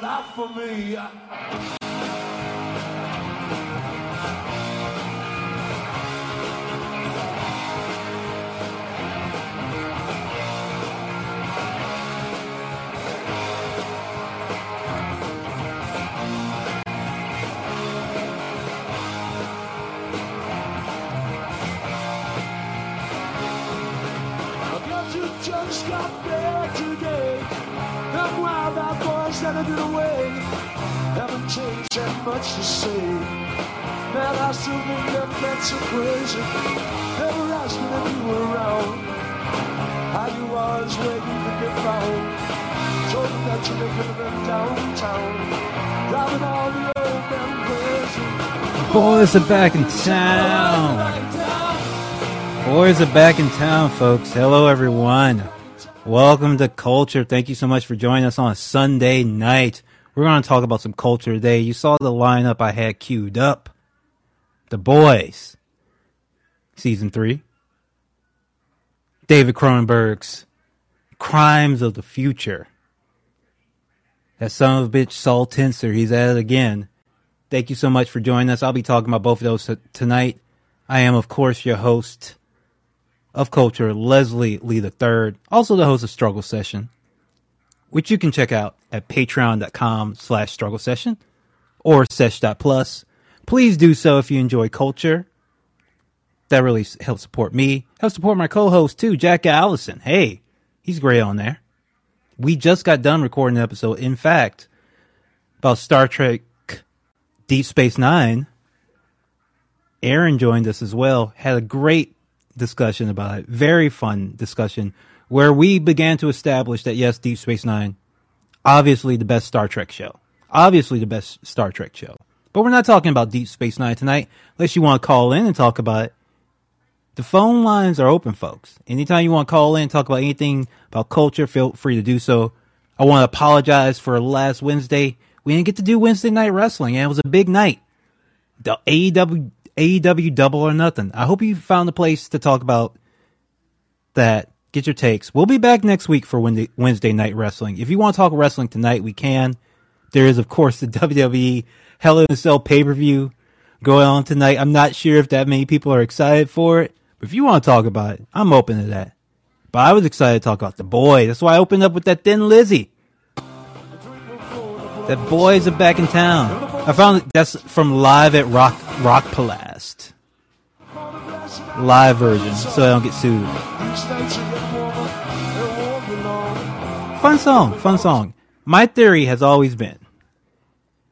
Not for me. Haven't that much to say. Man, I still think that that's so crazy. Never asked me if you were around. How you was waiting to get found. Told me that you lived in downtown. Driving all the old men crazy. Boys are back in town. Boys are back in town, folks. Hello, everyone. Welcome to Culture. Thank you so much for joining us on a Sunday night. We're going to talk about some culture today. You saw the lineup I had queued up. The Boys, Season 3. David Cronenberg's Crimes of the Future. That son of a bitch, Saul Tenser, he's at it again. Thank you so much for joining us. I'll be talking about both of those t- tonight. I am, of course, your host of culture, Leslie Lee III, also the host of Struggle Session, which you can check out at patreon.com slash struggle session or sesh.plus. Please do so if you enjoy culture. That really helps support me. Helps support my co-host too, Jack Allison. Hey, he's great on there. We just got done recording an episode, in fact, about Star Trek Deep Space Nine. Aaron joined us as well. Had a great discussion about it. Very fun discussion where we began to establish that yes, Deep Space Nine, obviously the best Star Trek show. Obviously the best Star Trek show. But we're not talking about Deep Space Nine tonight, unless you want to call in and talk about it. The phone lines are open, folks. Anytime you want to call in talk about anything about culture, feel free to do so. I want to apologize for last Wednesday. We didn't get to do Wednesday night wrestling, and it was a big night the AEW AEW Double or Nothing. I hope you found a place to talk about that. Get your takes. We'll be back next week for Wednesday, night wrestling. If you want to talk wrestling tonight, we can. There is, of course, the WWE Hell in a Cell pay per view going on tonight. I'm not sure if that many people are excited for it, but if you want to talk about it, I'm open to that. But I was excited to talk about the boy. That's why I opened up with that Thin Lizzy. That boys are back in town. I found that's from live at Rock Rock Palast. Live version, so I don't get sued. Fun song, fun song. My theory has always been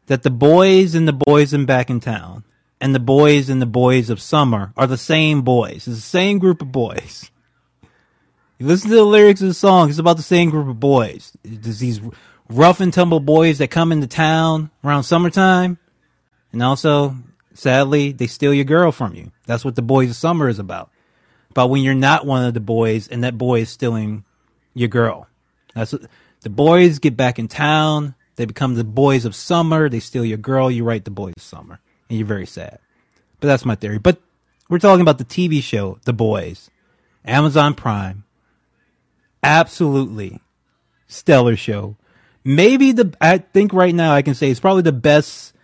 that the boys and the boys in back in town and the boys and the boys of summer are the same boys. It's the same group of boys. You listen to the lyrics of the song, it's about the same group of boys. There's these rough and tumble boys that come into town around summertime. And also, sadly, they steal your girl from you. That's what the boys of summer is about. About when you're not one of the boys and that boy is stealing your girl. That's what, the boys get back in town. They become the boys of summer. They steal your girl. You write the boys of summer, and you're very sad. But that's my theory. But we're talking about the TV show, The Boys, Amazon Prime. Absolutely stellar show. Maybe the I think right now I can say it's probably the best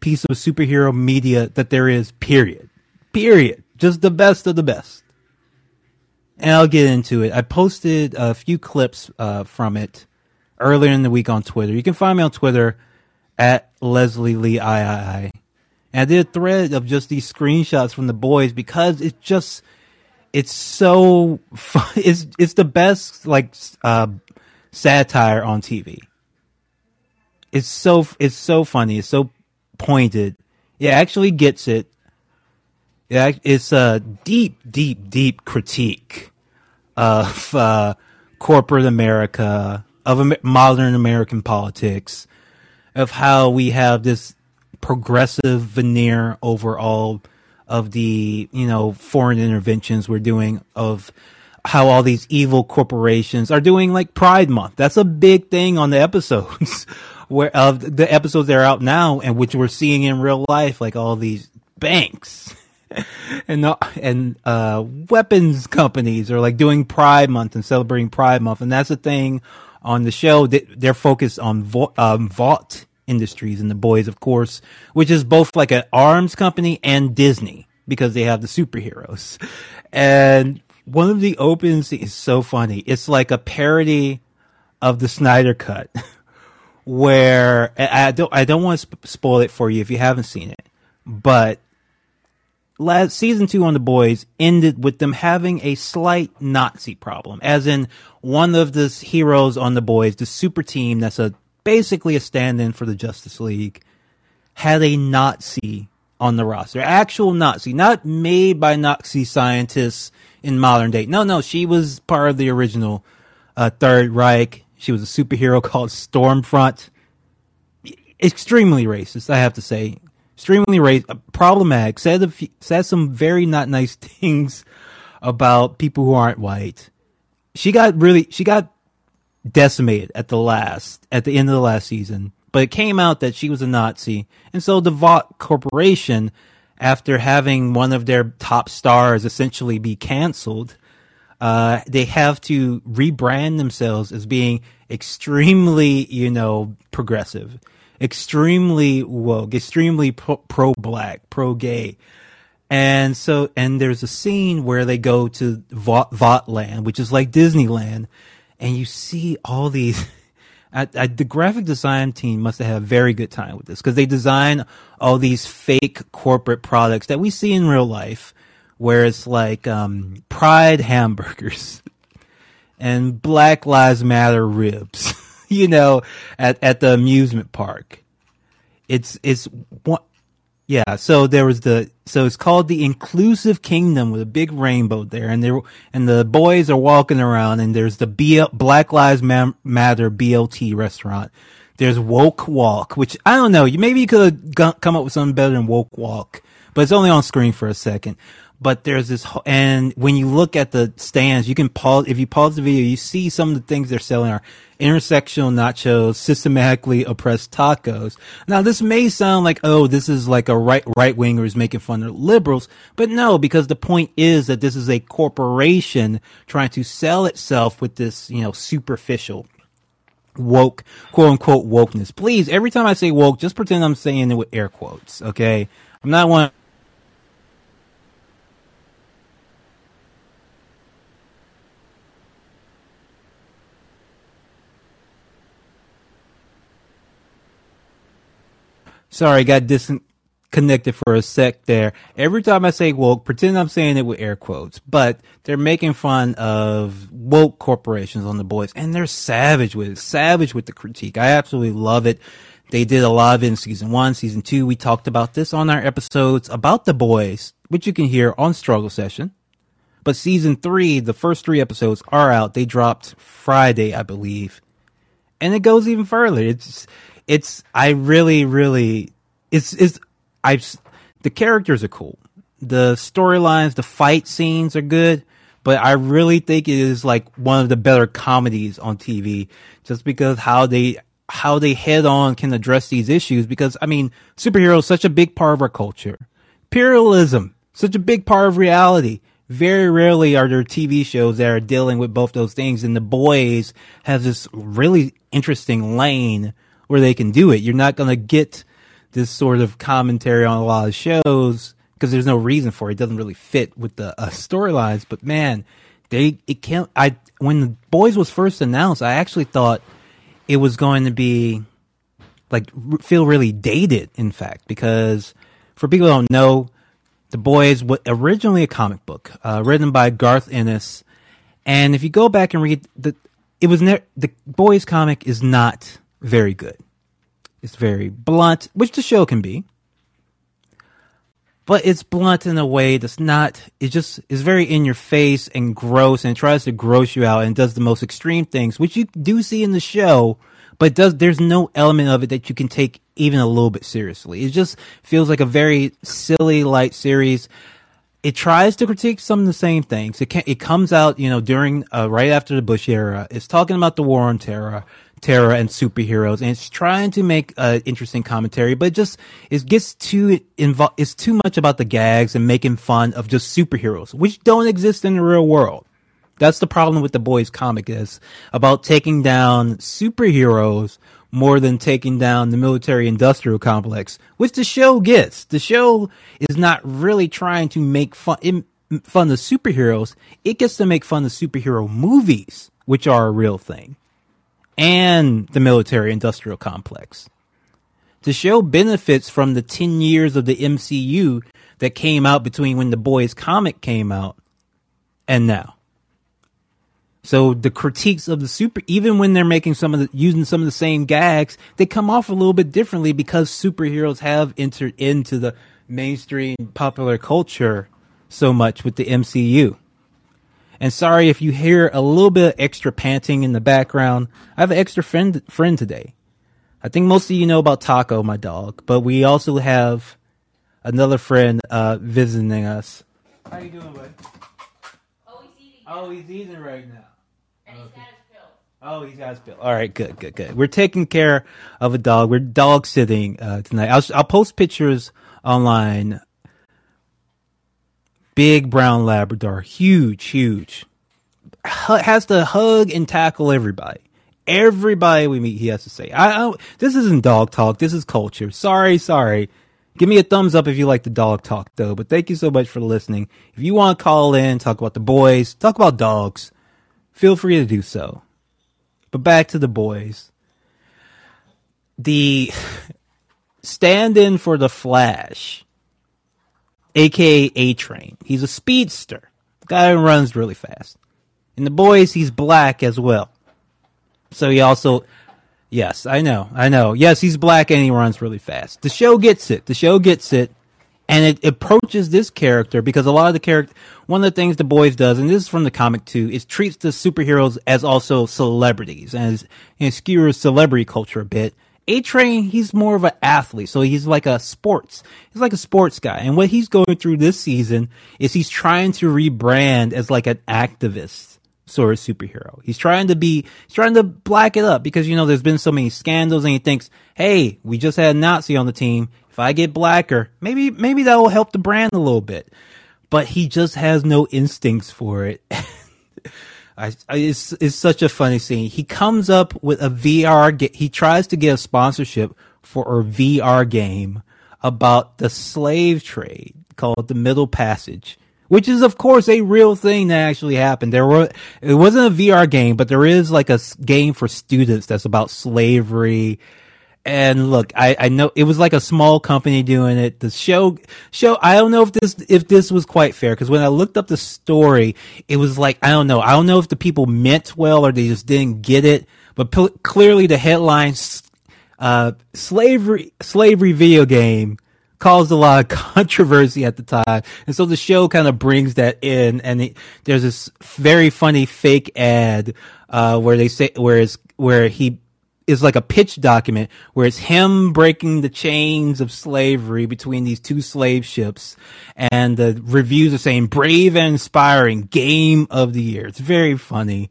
piece of superhero media that there is. Period. Period. Just the best of the best and I'll get into it. I posted a few clips uh, from it earlier in the week on Twitter. You can find me on Twitter at Leslie Lee III. And I did a thread of just these screenshots from the boys because it's just it's so fun. It's it's the best like uh, satire on TV. It's so it's so funny. It's so pointed. It actually gets it. Yeah, it's a deep, deep, deep critique of uh, corporate America, of modern American politics, of how we have this progressive veneer over all of the you know foreign interventions we're doing, of how all these evil corporations are doing like Pride Month. That's a big thing on the episodes. Where of the episodes that are out now and which we're seeing in real life, like all these banks and the, and uh, weapons companies are like doing Pride Month and celebrating Pride Month, and that's the thing on the show. They, they're focused on vo- um, Vought Industries and the boys, of course, which is both like an arms company and Disney because they have the superheroes. And one of the opens is so funny. It's like a parody of the Snyder Cut, where I don't I don't want to spoil it for you if you haven't seen it, but last season two on the boys ended with them having a slight Nazi problem, as in one of the heroes on the boys, the super team that's a basically a stand-in for the Justice League, had a Nazi on the roster, actual Nazi, not made by Nazi scientists in modern day. No, no, she was part of the original uh, Third Reich. She was a superhero called Stormfront. Extremely racist, I have to say extremely racist, uh, problematic. Said a few, some very not nice things about people who aren't white. She got really she got decimated at the last at the end of the last season. But it came out that she was a Nazi, and so the Vought Corporation, after having one of their top stars essentially be canceled, uh, they have to rebrand themselves as being extremely, you know, progressive extremely woke, extremely pro black, pro gay. And so, and there's a scene where they go to Vought which is like Disneyland, and you see all these. I, I, the graphic design team must have had a very good time with this because they design all these fake corporate products that we see in real life, where it's like um, Pride hamburgers and Black Lives Matter ribs. you know, at, at the amusement park. It's, it's one, yeah. So there was the, so it's called the Inclusive Kingdom with a big rainbow there. And there, and the boys are walking around and there's the BL, Black Lives Matter BLT restaurant. There's Woke Walk, which I don't know. You maybe you could have come up with something better than Woke Walk, but it's only on screen for a second but there's this, and when you look at the stands, you can pause, if you pause the video, you see some of the things they're selling are intersectional nachos, systematically oppressed tacos. Now, this may sound like, oh, this is like a right, right wingers making fun of liberals, but no, because the point is that this is a corporation trying to sell itself with this, you know, superficial woke, quote unquote wokeness. Please, every time I say woke, just pretend I'm saying it with air quotes, okay? I'm not one Sorry, got disconnected for a sec there. Every time I say woke, pretend I'm saying it with air quotes, but they're making fun of woke corporations on the boys, and they're savage with it, savage with the critique. I absolutely love it. They did a lot of it in season one, season two. We talked about this on our episodes about the boys, which you can hear on Struggle Session. But season three, the first three episodes are out. They dropped Friday, I believe. And it goes even further. It's it's I really really it's it's I the characters are cool. The storylines, the fight scenes are good, but I really think it is like one of the better comedies on TV just because how they how they head on can address these issues because I mean, superheroes such a big part of our culture. Imperialism, such a big part of reality. Very rarely are there TV shows that are dealing with both those things and the boys has this really interesting lane where they can do it. You're not going to get this sort of commentary on a lot of shows because there's no reason for it. It doesn't really fit with the uh, storylines. But man, they it can't. I when the boys was first announced, I actually thought it was going to be like feel really dated. In fact, because for people who don't know, the boys was originally a comic book uh, written by Garth Ennis, and if you go back and read the, it was ne- the boys comic is not very good. It's very blunt, which the show can be. But it's blunt in a way that's not, it just is very in your face and gross and tries to gross you out and does the most extreme things, which you do see in the show, but does, there's no element of it that you can take even a little bit seriously. It just feels like a very silly, light series. It tries to critique some of the same things. It can, it comes out, you know, during, uh, right after the Bush era. It's talking about the war on terror terror and superheroes, and it's trying to make an interesting commentary, but it just it gets too involved. It's too much about the gags and making fun of just superheroes, which don't exist in the real world. That's the problem with the boys comic is about taking down superheroes more than taking down the military industrial complex, which the show gets. The show is not really trying to make fun fun of superheroes. It gets to make fun of superhero movies, which are a real thing, and the military industrial complex. The show benefits from the 10 years of the MCU that came out between when the boys comic came out and now. So the critiques of the super, even when they're making some of the, using some of the same gags, they come off a little bit differently because superheroes have entered into the mainstream popular culture so much with the MCU. And sorry if you hear a little bit of extra panting in the background. I have an extra friend, friend today. I think most of you know about Taco, my dog, but we also have another friend, uh, visiting us. How you doing, bud? Oh, he's eating. Oh, he's eating right now. and he's got his pill. Oh, he's got his bill. All right, good, good, good. We're taking care of a dog. We're dog sitting uh, tonight. I'll, I'll post pictures online. Big brown Labrador, huge, huge. H- has to hug and tackle everybody. Everybody we meet, he has to say, I, I, "This isn't dog talk. This is culture." Sorry, sorry. Give me a thumbs up if you like the dog talk, though. But thank you so much for listening. If you want to call in, talk about the boys, talk about dogs, feel free to do so. But back to the boys. The stand in for the Flash, aka A Train. He's a speedster. Guy who runs really fast. In the boys, he's black as well. So he also Yes, I know. I know. Yes, he's black and he runs really fast. The show gets it. The show gets it. And it approaches this character because a lot of the character, one of the things the boys does, and this is from the comic too, is treats the superheroes as also celebrities and, and skewers celebrity culture a bit. A Train, he's more of an athlete, so he's like a sports, he's like a sports guy. And what he's going through this season is he's trying to rebrand as like an activist sort of superhero. He's trying to be, he's trying to black it up because, you know, there's been so many scandals and he thinks, hey, we just had a Nazi on the team. If I get blacker, maybe, maybe that will help the brand a little bit. But he just has no instincts for it. I, I, it's, it's such a funny scene. He comes up with a VR, he tries to get a sponsorship for a VR game about the slave trade called The Middle Passage which is of course a real thing that actually happened. There were it wasn't a VR game, but there is like a game for students that's about slavery. And look, I, I know it was like a small company doing it. The show show I don't know if this if this was quite fair because when I looked up the story, it was like I don't know. I don't know if the people meant well or they just didn't get it. But p- clearly, the headlines uh, slavery slavery video game caused a lot of controversy at the time. And so the show kind of brings that in and it, there's this very funny fake ad, uh, where they say, where it's, where he is like a pitch document where it's him breaking the chains of slavery between these two slave ships and the reviews are saying brave and inspiring game of the year. It's very funny.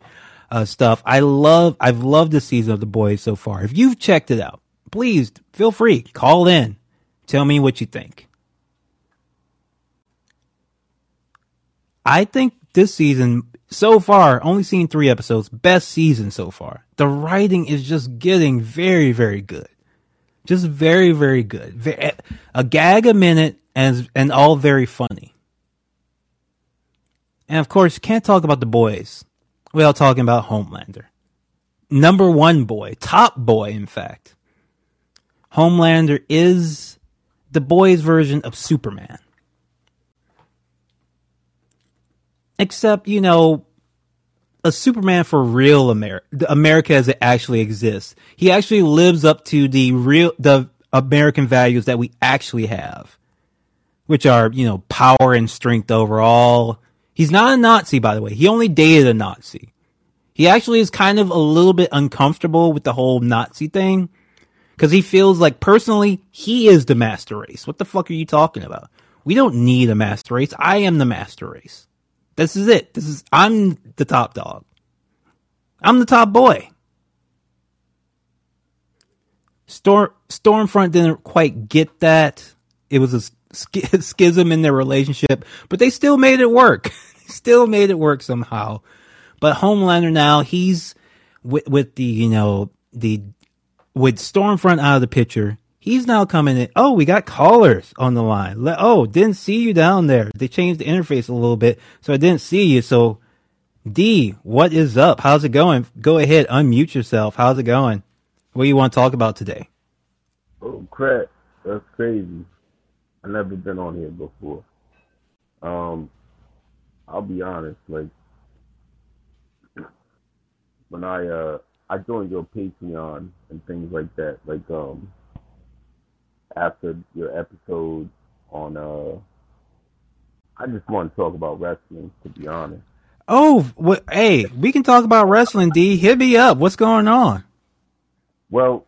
Uh, stuff. I love, I've loved the season of The Boys so far. If you've checked it out, please feel free, call in. Tell me what you think. I think this season, so far, only seen three episodes, best season so far. The writing is just getting very, very good. Just very, very good. Ve- eh, A gag a minute and, and all very funny. And of course, can't talk about the boys without talking about Homelander. Number one boy, top boy, in fact. Homelander is the boys' version of Superman. Except, you know, a Superman for real America, America as it actually exists. He actually lives up to the real, the American values that we actually have, which are, you know, power and strength overall. He's not a Nazi, by the way. He only dated a Nazi. He actually is kind of a little bit uncomfortable with the whole Nazi thing because he feels like personally he is the master race. What the fuck are you talking about? We don't need a master race. I am the master race. This is it. This is I'm the top dog. I'm the top boy. Storm Stormfront didn't quite get that. It was a sch- schism in their relationship, but they still made it work. still made it work somehow. But Homelander now he's with with the you know the with Stormfront out of the picture. He's now coming in. Oh, we got callers on the line. Le- Oh, didn't see you down there. They changed the interface a little bit, so I didn't see you. So, D, what is up? How's it going? Go ahead, unmute yourself. How's it going? What do you want to talk about today? Oh crap, that's crazy. I never been on here before. Um, I'll be honest, like when I uh I joined your Patreon and things like that, like um after your episode on uh I just want to talk about wrestling to be honest. Oh? Hey, we can talk about wrestling. D, hit me up. What's going on? Well,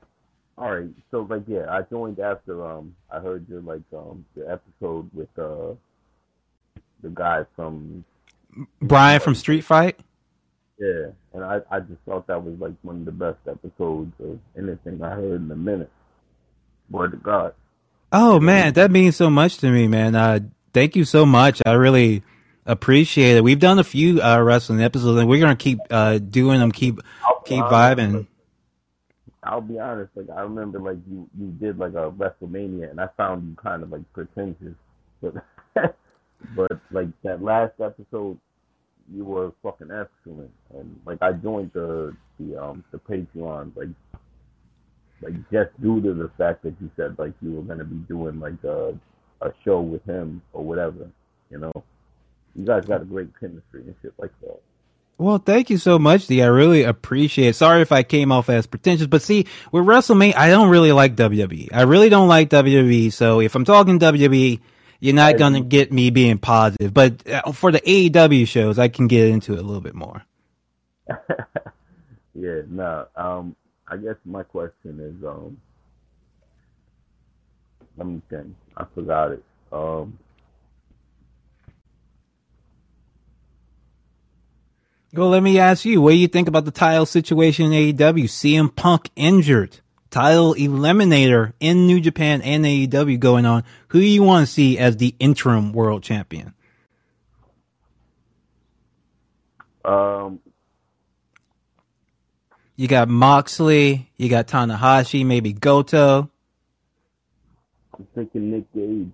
all right. So like yeah, I joined after um I heard your like um your episode with uh the guy from Brian from Street Fight. yeah, and I I just thought that was like one of the best episodes of anything I heard in a minute. Word to God. Oh man, that means so much to me, man. Uh, thank you so much. I really appreciate it. We've done a few uh, wrestling episodes, and we're gonna keep uh, doing them. Keep keep honest, vibing. I'll be honest, like I remember like you you did like a WrestleMania and I found you kind of like pretentious. But but like that last episode you were fucking excellent. And like I joined the the um the Patreon like like just due to the fact that you said like you were gonna be doing like a a show with him or whatever, you know. You guys got a great chemistry and shit like that. Well, thank you so much, D. I really appreciate it. Sorry if I came off as pretentious, but see, with WrestleMania, I don't really like WWE. I really don't like WWE. So if I'm talking WWE, you're not gonna get me being positive. But uh, for the AEW shows, I can get into it a little bit more. yeah, no. Um, I guess my question is, um, let me think. I forgot it. Um, Well, let me ask you, what do you think about the title situation in AEW? CM Punk injured. Title eliminator in New Japan and AEW going on. Who do you want to see as the interim world champion? um, You got Moxley, you got Tanahashi, maybe Goto. I'm thinking Nick Gage.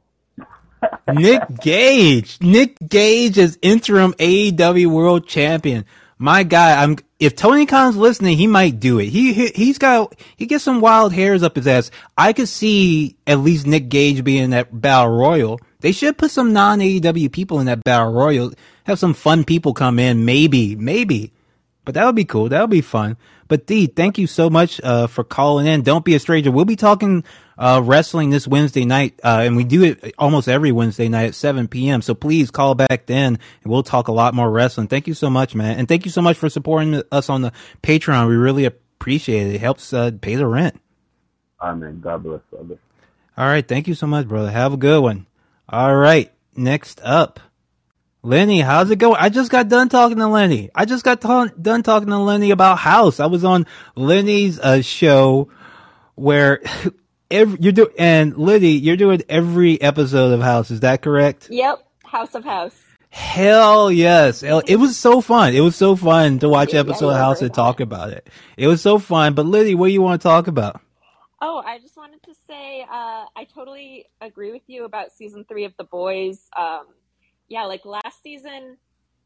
Nick Gage. Nick Gage is interim AEW world champion. My guy, I'm if Tony Khan's listening, he might do it. He, he he's got he gets some wild hairs up his ass. I could see at least Nick Gage being in that battle royal. They should put some non AEW people in that battle royal. Have some fun people come in, maybe, maybe. But that would be cool. That would be fun. But D, thank you so much uh, for calling in. Don't be a stranger. We'll be talking uh, wrestling this Wednesday night, uh, and we do it almost every Wednesday night at 7 p.m. So please call back then, and we'll talk a lot more wrestling. Thank you so much, man, and thank you so much for supporting us on the Patreon. We really appreciate it. It helps uh, pay the rent. Amen. God bless, brother. All right, thank you so much, brother. Have a good one. All right, next up. Lenny, how's it going? I just got done talking to Lenny. I just got ta- done talking to Lenny about House. I was on Lenny's uh, show where every, you're doing, and Lenny, you're doing every episode of House. Is that correct? Yep, House of House. Hell yes. It was so fun. It was so fun to watch episode you of House and talk about it. It was so fun. But Lenny, what do you want to talk about? Oh, I just wanted to say uh, I totally agree with you about season three of The Boys. Um, yeah, like last season,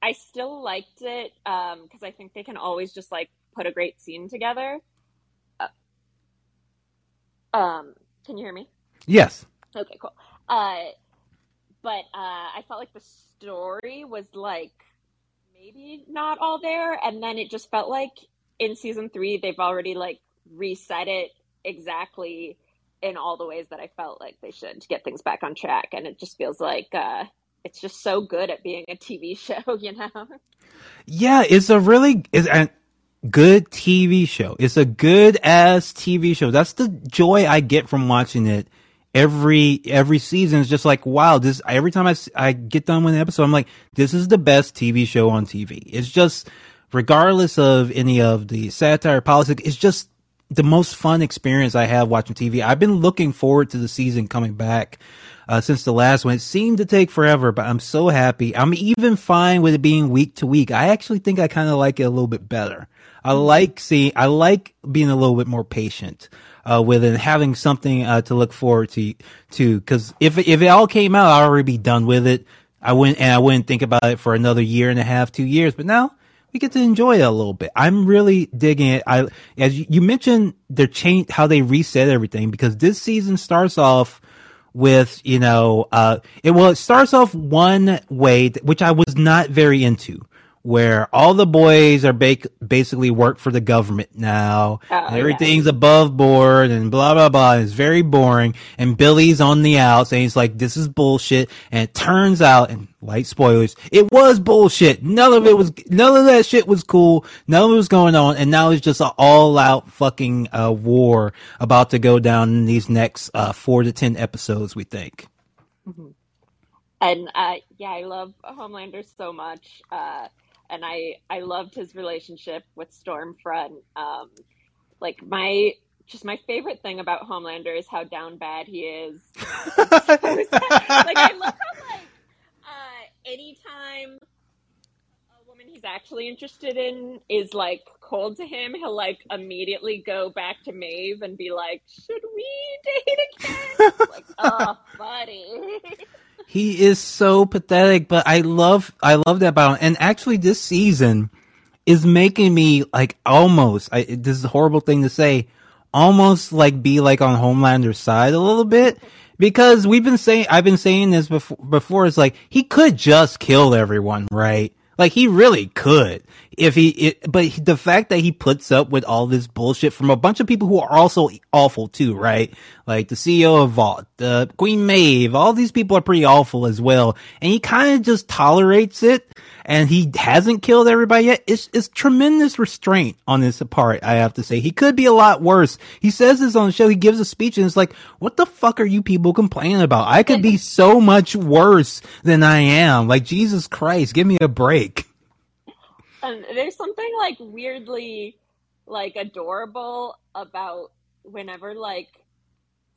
I still liked it because I think they can always just like put a great scene together. Uh, um, can you hear me? Yes. Okay, cool. Uh, but uh, I felt like the story was like maybe not all there, and then it just felt like in season three they've already like reset it exactly in all the ways that I felt like they should to get things back on track, and it just feels like uh, it's just so good at being a TV show, you know? Yeah, it's a really it's a good TV show. It's a good ass TV show. That's the joy I get from watching it. Every every season is just like wow. This every time I, I get done with an episode, I'm like, this is the best TV show on TV. It's just regardless of any of the satire, politics, it's just the most fun experience I have watching TV. I've been looking forward to the season coming back uh, since the last one. It seemed to take forever, but I'm so happy. I'm even fine with it being week to week. I actually think I kind of like it a little bit better. I like seeing, I like being a little bit more patient. Uh, with it, having something uh, to look forward to, to because if if it all came out, I'd already be done with it. I wouldn't, and I wouldn't think about it for another year and a half, two years. But now we get to enjoy it a little bit. I'm really digging it. I, as you, you mentioned, they're changed how they reset everything because this season starts off with, you know, uh, it, well, it starts off one way, which I was not very into where all the boys are ba- basically work for the government now. Oh, everything's above board and blah blah blah. It's very boring. And Billy's on the outs and he's like, "This is bullshit." And it turns out, and light spoilers, it was bullshit. None of it was, none of that shit was cool. None of it was going on. And now it's just an all-out fucking uh, war about to go down in these next uh, four to ten episodes. We think. And uh, yeah, I love Homelander so much. Uh, and I I loved his relationship with Stormfront. Um, like my just my favorite thing about Homelander is how down bad he is. like I love how like uh, anytime a woman he's actually interested in is like cold to him, he'll like immediately go back to Maeve and be like, "Should we date again?" like, oh, buddy. He is so pathetic, but I love I love that him. And actually, this season is making me like almost. I, this is a horrible thing to say. Almost like be like on Homelander's side a little bit because we've been saying I've been saying this before. Before it's like he could just kill everyone, right? Like he really could if he, it, but the fact that he puts up with all this bullshit from a bunch of people who are also awful too, right? Like the CEO of Vought, the Queen Maeve, all these people are pretty awful as well. And he kind of just tolerates it and he hasn't killed everybody yet. It's, it's tremendous restraint on his part, I have to say. He could be a lot worse. He says this on the show. He gives a speech and it's like, what the fuck are you people complaining about? I could be so much worse than I am. Like, Jesus Christ, give me a break. And there's something like weirdly like adorable about whenever like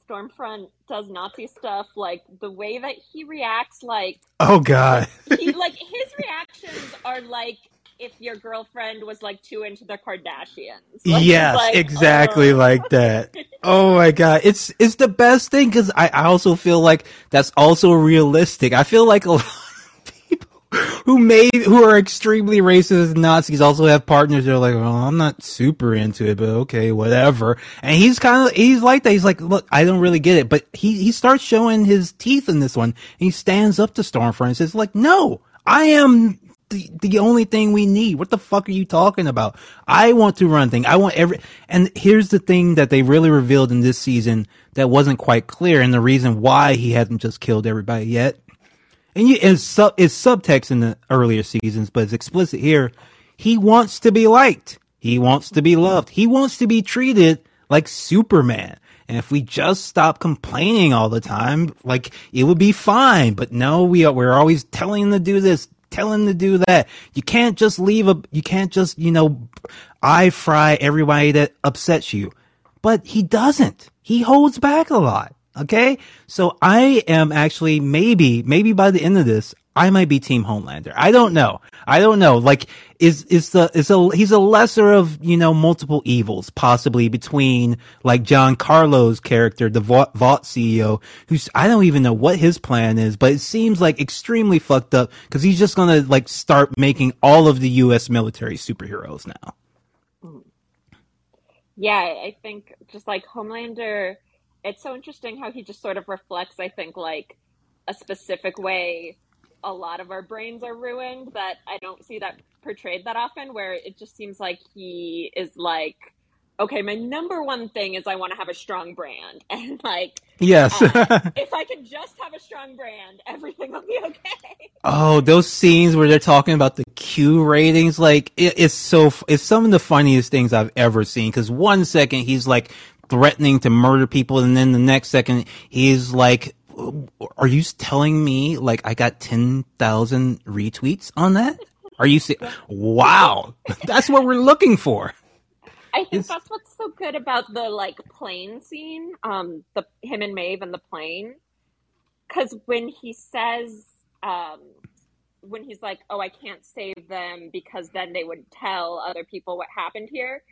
Stormfront does Nazi stuff, like the way that he reacts, like Oh God. he like his reactions are like if your girlfriend was like too into the Kardashians. Like, yes, like, exactly uh, like that. Oh my god, it's it's the best thing because I, I also feel like that's also realistic. I feel like a lot of people who made who are extremely racist Nazis also have partners that are like, well, I'm not super into it, but okay, whatever. And he's kind of he's like that. He's like, look, I don't really get it, but he he starts showing his teeth in this one. He stands up to Stormfront and says, like, no, I am the, the only thing we need. What the fuck are you talking about? I want to run thing. I want every, and here's the thing that they really revealed in this season that wasn't quite clear and the reason why he hasn't just killed everybody yet. And you, it's sub, it's subtext in the earlier seasons, but it's explicit here. He wants to be liked. He wants to be loved. He wants to be treated like Superman. And if we just stop complaining all the time, like it would be fine. But no, we are, we're always telling him to do this, tell him to do that. You can't just leave a, you can't just, you know, eye fry everybody that upsets you. But he doesn't. He holds back a lot. Okay. So I am actually maybe, maybe by the end of this, I might be Team Homelander. I don't know. I don't know. Like, is, is the, is a, he's a lesser of, you know, multiple evils, possibly between like Giancarlo's character, the Vought CEO, who's, I don't even know what his plan is, but it seems like extremely fucked up because he's just gonna like start making all of the U.S. military superheroes now. Yeah, I think just like Homelander, it's so interesting how he just sort of reflects, I think, like a specific way a lot of our brains are ruined that I don't see that portrayed that often, where it just seems like he is like, okay, my number one thing is I want to have a strong brand. And like, Yes. uh, if I could just have a strong brand, everything will be okay. Oh, those scenes where they're talking about the Q ratings, like it, it's so it's some of the funniest things I've ever seen. Because one second he's like threatening to murder people, and then the next second he's like, "Are you telling me like I got ten thousand retweets on that? Are you see? Wow, that's what we're looking for." I think It's- that's what's so good about the like plane scene, um, the him and Maeve and the plane, because when he says, um, when he's like, "Oh, I can't save them because then they would tell other people what happened here,"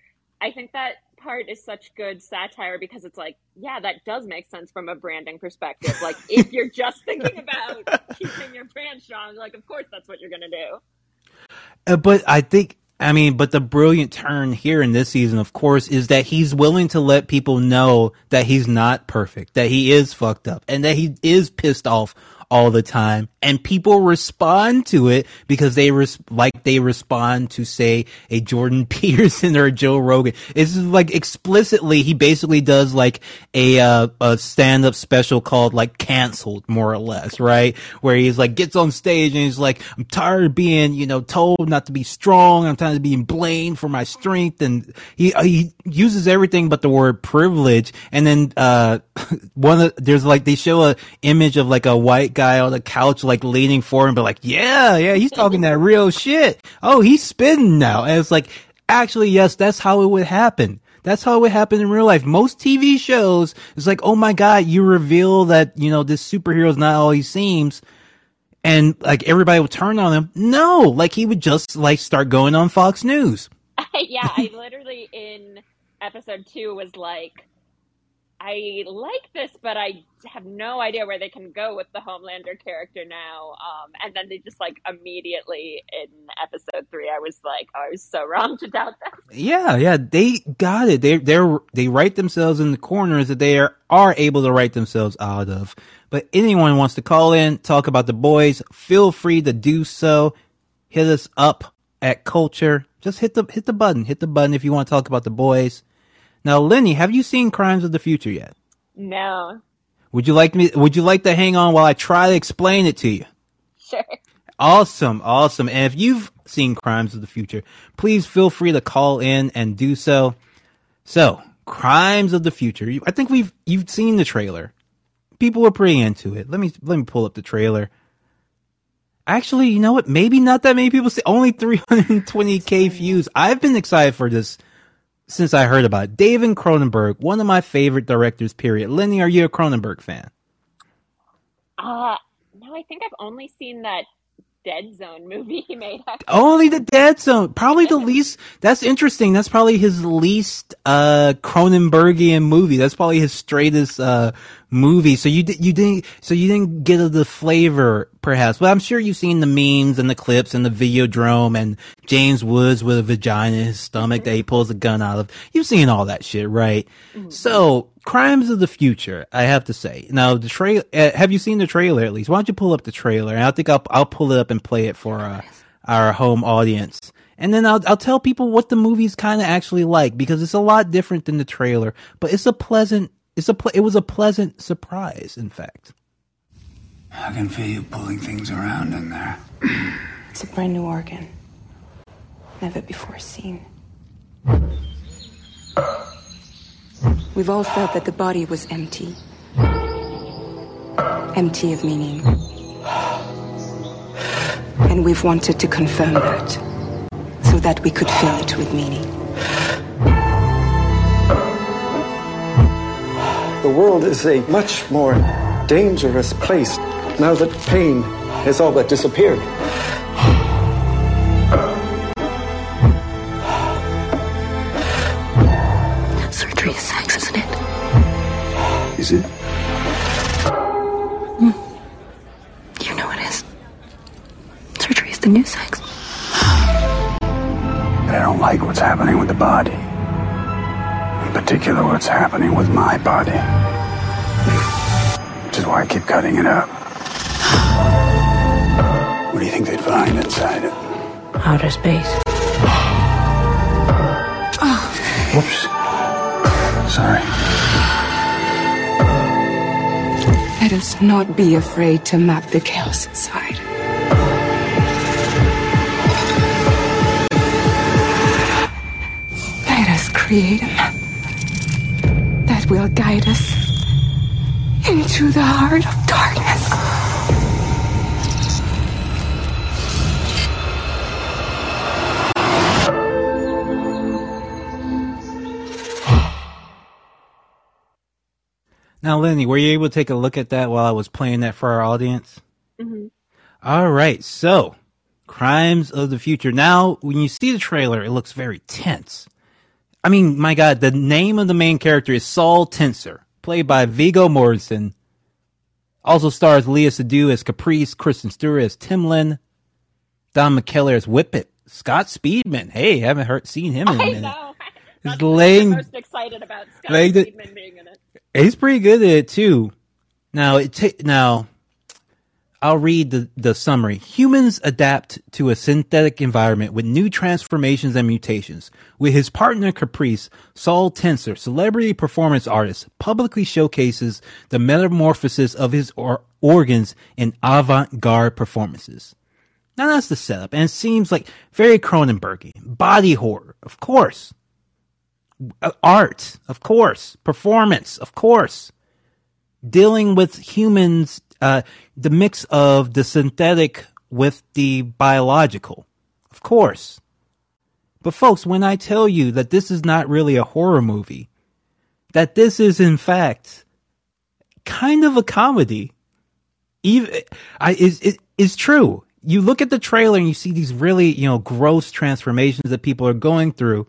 I think that part is such good satire because it's like, yeah, that does make sense from a branding perspective. Like, if you're just thinking about keeping your brand strong, like, of course, that's what you're gonna do. Uh, but I think, I mean, but the brilliant turn here in this season, of course, is that he's willing to let people know that he's not perfect, that he is fucked up, and that he is pissed off all the time. And people respond to it because they res- like they respond to say a Jordan Peterson or Joe Rogan. It's like explicitly he basically does like a uh, a stand up special called like canceled more or less, right? Where he's like gets on stage and he's like, I'm tired of being you know told not to be strong. I'm tired of being blamed for my strength, and he he uses everything but the word privilege. And then uh one of there's like they show a image of like a white guy on the couch like leaning forward and be like, yeah, yeah, he's talking that real shit. Oh, he's spitting now. And it's like, actually, yes, that's how it would happen. That's how it would happen in real life. Most TV shows, it's like, oh my god, you reveal that, you know, this superhero is not all he seems. And like everybody would turn on him. No, like he would just like start going on Fox News. yeah, I literally in episode two was like, I like this, but I have no idea where they can go with the Homelander character now. Um, and then they just like immediately in episode three, I was like, oh, I was so wrong to doubt that. Yeah, yeah, they got it. They they're they write themselves in the corners that they are, are able to write themselves out of. But anyone wants to call in, talk about the boys, feel free to do so. Hit us up at Culture. Just hit the hit the button. Hit the button if you want to talk about the boys. Now, Lenny, have you seen Crimes of the Future yet? No, Would you like me? Would you like to hang on while I try to explain it to you? sure. Awesome, awesome. And if you've seen Crimes of the Future, please feel free to call in and do so. So, Crimes of the Future. I think we've you've seen the trailer. People are pretty into it. Let me let me pull up the trailer. Actually, you know what? Maybe not that many people see. Only 320k views. I've been excited for this since I heard about it. David Cronenberg, one of my favorite directors. Period. Lenny, are you a Cronenberg fan? Uh, no, I think I've only seen that Dead Zone movie he made. Actually. Only the Dead Zone. Probably the least. That's interesting. That's probably his least uh Cronenbergian movie. That's probably his straightest uh movie. So you di- you didn't so you didn't get the flavor perhaps. But I'm sure you've seen the memes and the clips and the videodrome and James Woods with a vagina in his stomach that he pulls a gun out of. You've seen all that shit, right? So Crimes of the Future, I have to say. Now the trail. Uh, have you seen the trailer at least? Why don't you pull up the trailer? And I think I'll I'll pull it up and play it for uh, our home audience. And then I'll I'll tell people what the movie's kind of actually like because it's a lot different than the trailer, but it's a pleasant it's a ple- it was a pleasant surprise in fact. I can feel you pulling things around in there. It's a brand new organ. Never before seen. We've all felt that the body was empty. Empty of meaning. And we've wanted to confirm that. So that we could fill it with meaning. The world is a much more dangerous place now that pain has all but disappeared. Particular, what's happening with my body. Which is why I keep cutting it up. What do you think they'd find inside it? Outer space. Oh. Whoops. Sorry. Let us not be afraid to map the chaos inside. Let us create a will guide us into the heart of darkness. Now, Lenny, were you able to take a look at that while I was playing that for our audience? Mm-hmm. All right. So, Crimes of the Future. Now, when you see the trailer, it looks very tense. I mean, my God, the name of the main character is Saul Tenser, played by Viggo Mortensen. Also stars Léa Seydoux as Caprice, Kristen Stewart as Timlin, Don McKellar as Wippet, Scott Speedman. Hey, haven't heard seen him in a minute. I know. He's laying- I'm most excited about Scott Speedman being in it. He's pretty good at it too. Now it ta- now I'll read the, the summary. Humans adapt to a synthetic environment with new transformations and mutations. With his partner Caprice, Saul Tenser, celebrity performance artist, publicly showcases the metamorphosis of his or- organs in avant-garde performances. Now that's the setup, and it seems like very Cronenbergy. Body horror, of course. Uh, art, of course. Performance, of course. Dealing with humans, uh, the mix of the synthetic with the biological, of course. But folks, when I tell you that this is not really a horror movie, that this is in fact kind of a comedy, even I is it is true. You look at the trailer and you see these really, you know, gross transformations that people are going through.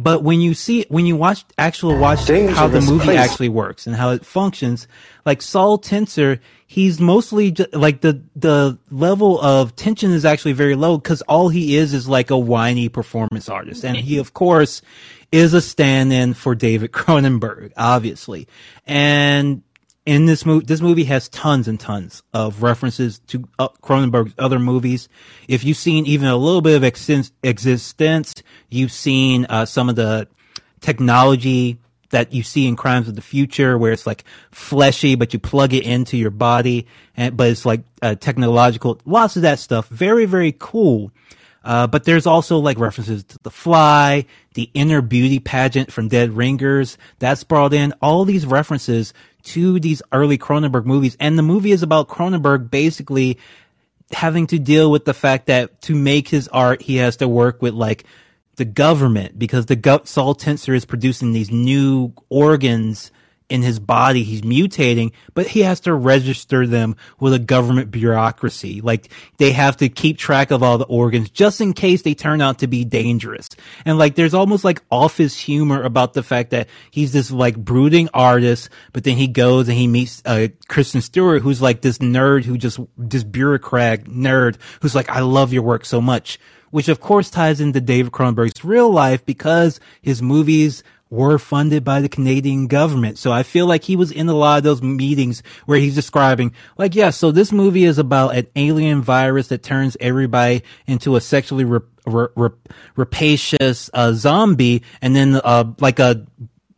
But when you see, when you watch, actual watch how the movie place. actually works and how it functions, like Saul Tenser, he's mostly ju- like the, the level of tension is actually very low because all he is is like a whiny performance artist. And he, of course, is a stand-in for David Cronenberg, obviously. And in this movie, this movie has tons and tons of references to uh, Cronenberg's other movies. If you've seen even a little bit of exist- eXistenZ, you've seen uh, some of the technology that you see in Crimes of the Future, where it's like fleshy, but you plug it into your body, and but it's like uh, technological. Lots of that stuff. Very, very cool. Uh, but there's also like references to The Fly, the inner beauty pageant from Dead Ringers. That's brought in all these references to these early Cronenberg movies. And the movie is about Cronenberg basically having to deal with the fact that to make his art, he has to work with like the government because the go- Saul Tenser is producing these new organs in his body. He's mutating, but he has to register them with a government bureaucracy. Like they have to keep track of all the organs just in case they turn out to be dangerous. And like there's almost like office humor about the fact that he's this like brooding artist, but then he goes and he meets uh, Kristen Stewart, who's like this nerd who just this bureaucrat nerd who's like, I love your work so much. Which of course ties into David Cronenberg's real life because his movies were funded by the Canadian government. So I feel like he was in a lot of those meetings where he's describing, like, yeah, so this movie is about an alien virus that turns everybody into a sexually rap- ra- ra- rapacious uh, zombie, and then uh, like a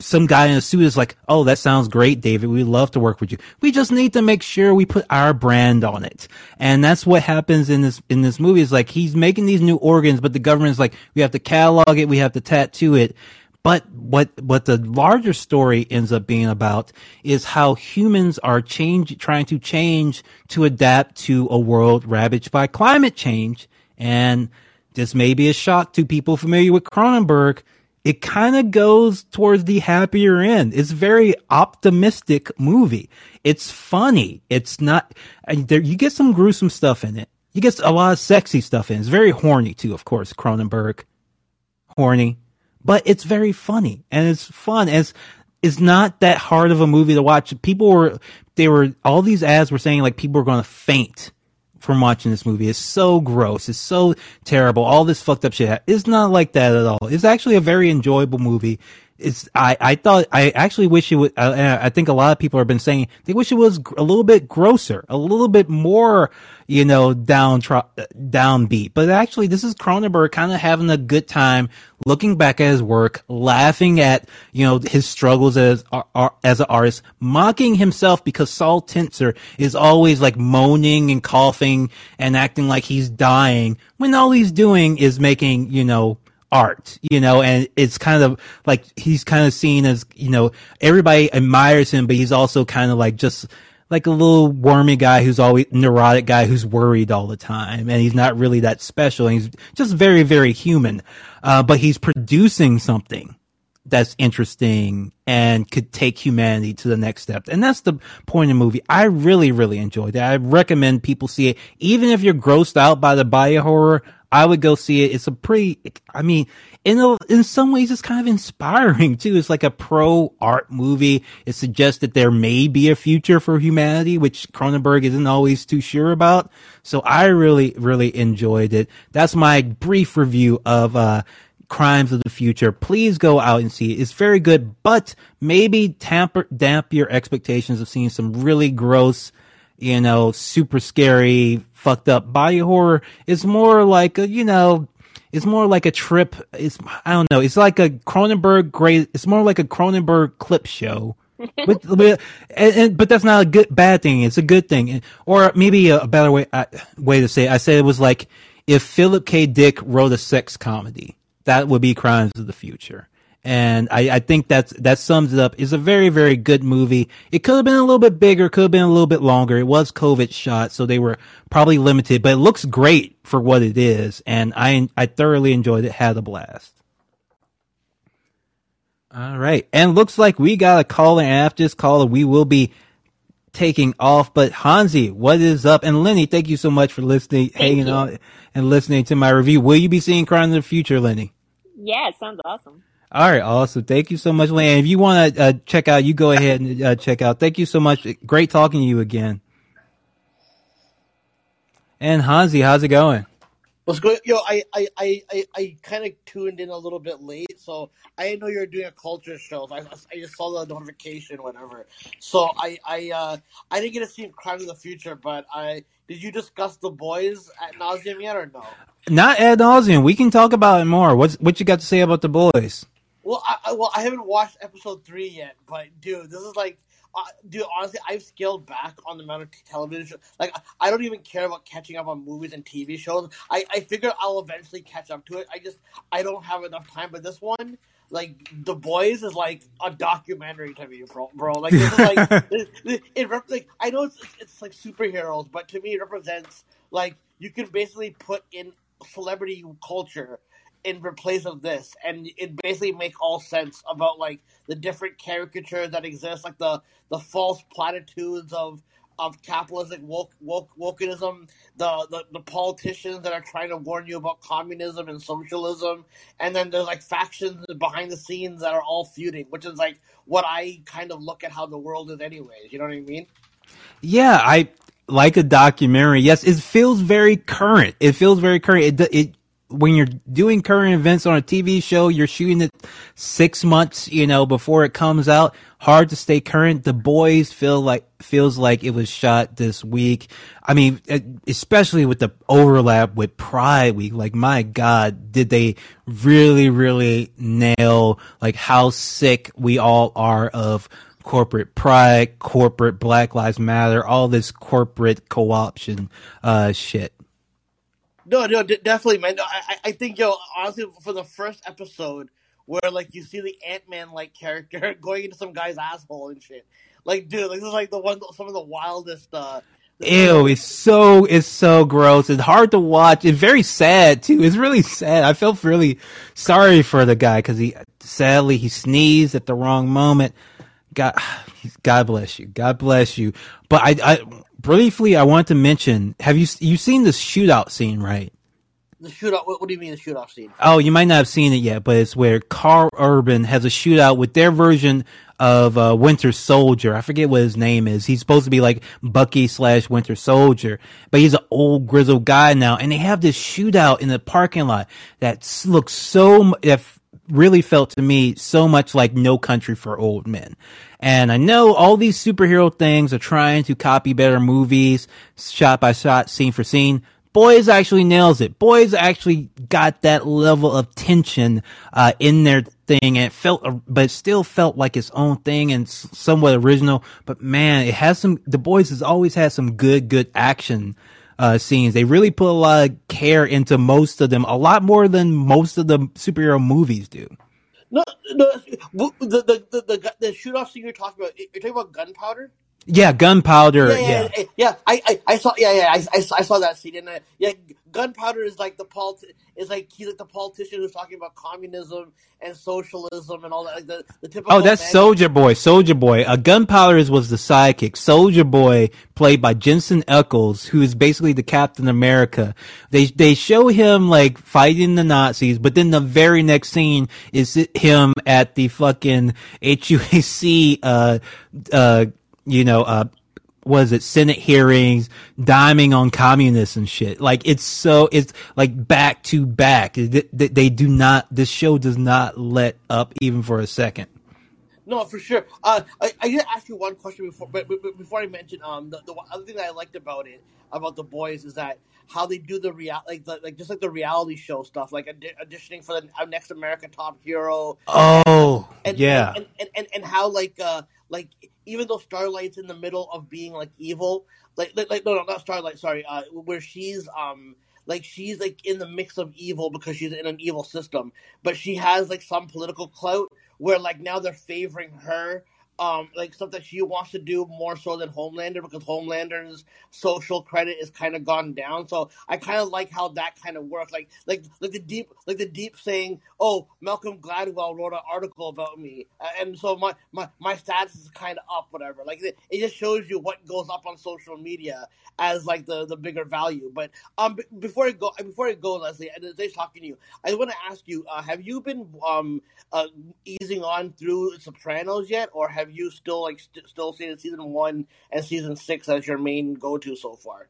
some guy in a suit is like, "Oh, that sounds great, David. We'd love to work with you. We just need to make sure we put our brand on it." And that's what happens in this in this movie. Is like he's making these new organs, but the government's like, "We have to catalog it. We have to tattoo it." But what what the larger story ends up being about is how humans are change trying to change to adapt to a world ravaged by climate change. And this may be a shock to people familiar with Cronenberg. It kind of goes towards the happier end. It's very optimistic movie. It's funny. It's not. There, you get some gruesome stuff in it. You get a lot of sexy stuff in it. It's very horny too, of course. Cronenberg, horny but it's very funny and it's fun. It's it's not that hard of a movie to watch. People were they were all these ads were saying like people were going to faint from watching this movie. It's so gross. It's so terrible. All this fucked up shit. It's not like that at all. It's actually a very enjoyable movie. It's I I thought I actually wish it would. Uh, I, uh, I think a lot of people have been saying they wish it was a little bit grosser, a little bit more, you know, down uh, downbeat. But actually, this is Cronenberg kind of having a good time looking back at his work, laughing at you know his struggles as as an artist, mocking himself because Saul Tenser is always like moaning and coughing and acting like he's dying when all he's doing is making you know art, you know, and it's kind of like he's kind of seen as, you know, everybody admires him, but he's also kind of like just like a little wormy guy who's always neurotic guy who's worried all the time and he's not really that special and he's just very, very human. Uh, but he's producing something that's interesting and could take humanity to the next step. And that's the point of the movie. I really, really enjoyed it. I recommend people see it. Even if you're grossed out by the bio horror, I would go see it. It's a pretty, I mean, in a, in some ways, it's kind of inspiring too. It's like a pro art movie. It suggests that there may be a future for humanity, which Cronenberg isn't always too sure about. So I really, really enjoyed it. That's my brief review of, uh, Crimes of the Future. Please go out and see it. It's very good, but maybe tamper, damp your expectations of seeing some really gross, you know, super scary, fucked up body horror. It's more like a, you know, it's more like a trip. It's, I don't know. It's like a Cronenberg great, it's more like a Cronenberg clip show. with, with and, and, but that's not a good bad thing. It's a good thing, or maybe a, better way uh, way to say. It. I said it was like if Philip K. Dick wrote a sex comedy that would be Crimes of the Future. And I, I think that's, that sums it up. It's a very, very good movie. It could have been a little bit bigger, could have been a little bit longer. It was COVID shot, so they were probably limited, but it looks great for what it is. And I, I thoroughly enjoyed it, had a blast. All right. And looks like we got a caller. And after this caller, we will be taking off. But Hansi, what is up? And Lenny, thank you so much for listening, Thank hanging you. on and listening to my review. Will you be seeing Crimes in the Future, Lenny? Yeah, it sounds awesome. All right, awesome. Thank you so much. And if you want to uh, check out, you go ahead and uh, check out. Thank you so much. Great talking to you again. And Hansi, how's it going? What's going? Yo, I I I I, I kind of tuned in a little bit late, so I didn't know you were doing a culture show. I, I just saw the notification, whatever. So I I uh I didn't get to see Crime of the Future, but I did. You discuss the boys at nauseum yet or no? Not ad nauseum. We can talk about it more. What's what you got to say about the boys? Well, I, I well I haven't watched episode three yet, but dude, this is like. Uh, dude, honestly, I've scaled back on the amount of t- television. Show. Like, I don't even care about catching up on movies and TV shows. I, I figure I'll eventually catch up to it. I just I don't have enough time. But this one, like, The Boys is like a documentary to me, bro. bro. Like, this is like it, it, it rep- like I know it's it's like superheroes, but to me, it represents like you can basically put in celebrity culture in place of this, and it basically make all sense about like the different caricatures that exist, like the the false platitudes of of capitalistic woke, woke wokeism, the, the the politicians that are trying to warn you about communism and socialism, and then there's like factions behind the scenes that are all feuding, which is like what I kind of look at how the world is anyways. You know what I mean? Yeah, I like a documentary. Yes, it feels very current. It feels very current. It, it when you're doing current events on a TV show, you're shooting it six months, you know, before it comes out. Hard to stay current. The boys feel like feels like it was shot this week. I mean, especially with the overlap with Pride Week. Like, my God, did they really, really nail like how sick we all are of corporate pride, corporate Black Lives Matter, all this corporate co-option uh, shit. No, no, d- definitely, man. No, I, I- think, yo, honestly, for the first episode, where like you see the Ant Man like character going into some guy's asshole and shit, like, dude, like, this is like the one, some of the wildest. uh Ew, it's so it's so gross. It's hard to watch. It's very sad too. It's really sad. I felt really sorry for the guy because he sadly he sneezed at the wrong moment. God, God bless you. God bless you. But I, I briefly I wanted to mention. Have you you seen this shootout scene? Right? The shootout. What, what do you mean the shootout scene? Oh, you might not have seen it yet, but it's where Karl Urban has a shootout with their version of uh, Winter Soldier. I forget what his name is. He's supposed to be like Bucky slash Winter Soldier, but he's an old grizzled guy now. And they have this shootout in the parking lot that looks so, mu- that f- really felt to me so much like No Country for Old Men. And I know all these superhero things are trying to copy better movies, shot by shot, scene for scene. Boys actually nails it. Boys actually got that level of tension uh, in their thing, and it felt, but it still felt like its own thing and somewhat original. But man, it has some. The Boys has always had some good, good action uh, scenes. They really put a lot of care into most of them, a lot more than most of the superhero movies do. No, no, the the the the, the shootout scene you're talking about. You're talking about gunpowder. Yeah, gunpowder. Yeah, yeah, Yeah, yeah. yeah. I, I, I saw. Yeah, yeah. I, I, saw, I saw that scene, and uh, yeah, Gunpowder is like the politi- is like he's like the politician who's talking about communism and socialism and all that. Like the, the typical. Oh, that's Soldier Boy. Soldier Boy. Uh, Gunpowder was the sidekick. Soldier Boy, played by Jensen Ackles, who is basically the Captain America. They they show him like fighting the Nazis, but then the very next scene is him at the fucking HUAC, uh, uh, you know, uh, was it Senate hearings, diming on communists and shit. Like it's so it's like back to back. They, they- do not. This show does not let up even for a second. No, for sure. Uh, I I did ask you one question before, but, but, before I mention um the, the other thing that I liked about it about the boys is that how they do the real like the, like just like the reality show stuff like audi- auditioning for the next American Top Hero Oh, and yeah. and, and, and, and how like uh like even though Starlight's in the middle of being like evil like like, like no no not Starlight sorry uh where she's um like she's like in the mix of evil because she's in an evil system but she has like some political clout where like now they're favoring her um like stuff that she wants to do more so than Homelander because Homelander's social credit is kind of gone down. So I kind of like how that kind of works. Like like like the deep like the deep saying oh Malcolm Gladwell wrote an article about me and so my my my status is kind of up whatever. Like it, it just shows you what goes up on social media as like the the bigger value. But um b- before I go before I go Leslie and they talking to you. I want to ask you uh, have you been um uh, easing on through Sopranos yet, or have you still like st- still seeing season one and season six as your main go to so far?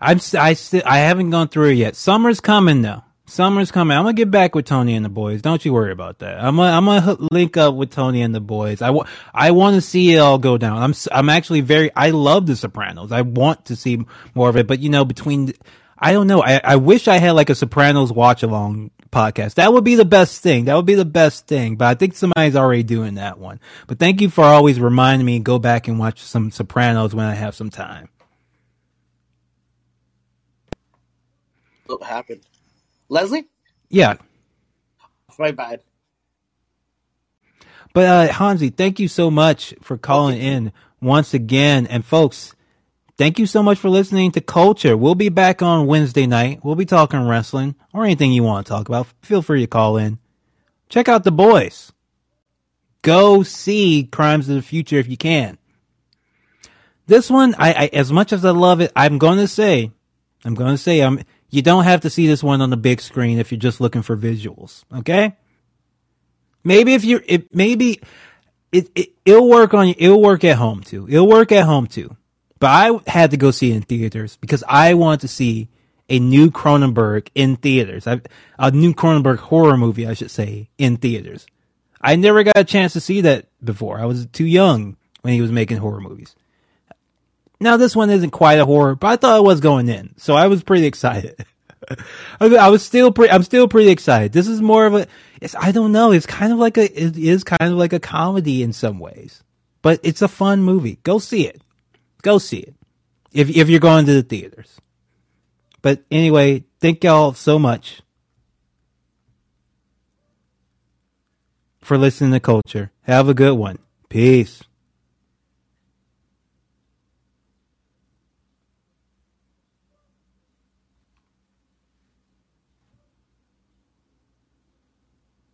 I'm I still I haven't gone through it yet. Summer's coming though. Summer's coming. I'm gonna get back with Tony and the boys. Don't you worry about that. I'm gonna, I'm gonna link up with Tony and the boys. I I want to see it all go down. I'm I'm actually very I love The Sopranos. I want to see more of it, but you know between I don't know. I I wish I had like a Sopranos watch along podcast. That would be the best thing. That would be the best thing. But I think somebody's already doing that one. But thank you for always reminding me. Go back and watch some Sopranos when I have some time. What happened, Leslie? Yeah. My bad. But uh Hansi, thank you so much for calling in once again. And folks, thank you so much for listening to Culture. We'll be back on Wednesday night. We'll be talking wrestling or anything you want to talk about. Feel free to call in. Check out the boys. Go see Crimes of the Future if you can. This one, I, I as much as I love it, I'm going to say, I'm going to say, I'm. you don't have to see this one on the big screen if you're just looking for visuals. Okay. Maybe if you're, it, maybe it, it, it'll work on you. It'll work at home too. It'll work at home too. But I had to go see it in theaters because I wanted to see a new Cronenberg in theaters. I, a new Cronenberg horror movie, I should say, in theaters. I never got a chance to see that before. I was too young when he was making horror movies. Now this one isn't quite a horror, but I thought it was going in, so I was pretty excited. I was still pretty. I'm still pretty excited. This is more of a. It's. I don't know. It's kind of like a. It is kind of like a comedy in some ways, but it's a fun movie. Go see it. Go see it. If if you're going to the theaters. But anyway, thank y'all so much for listening to Culture. Have a good one. Peace.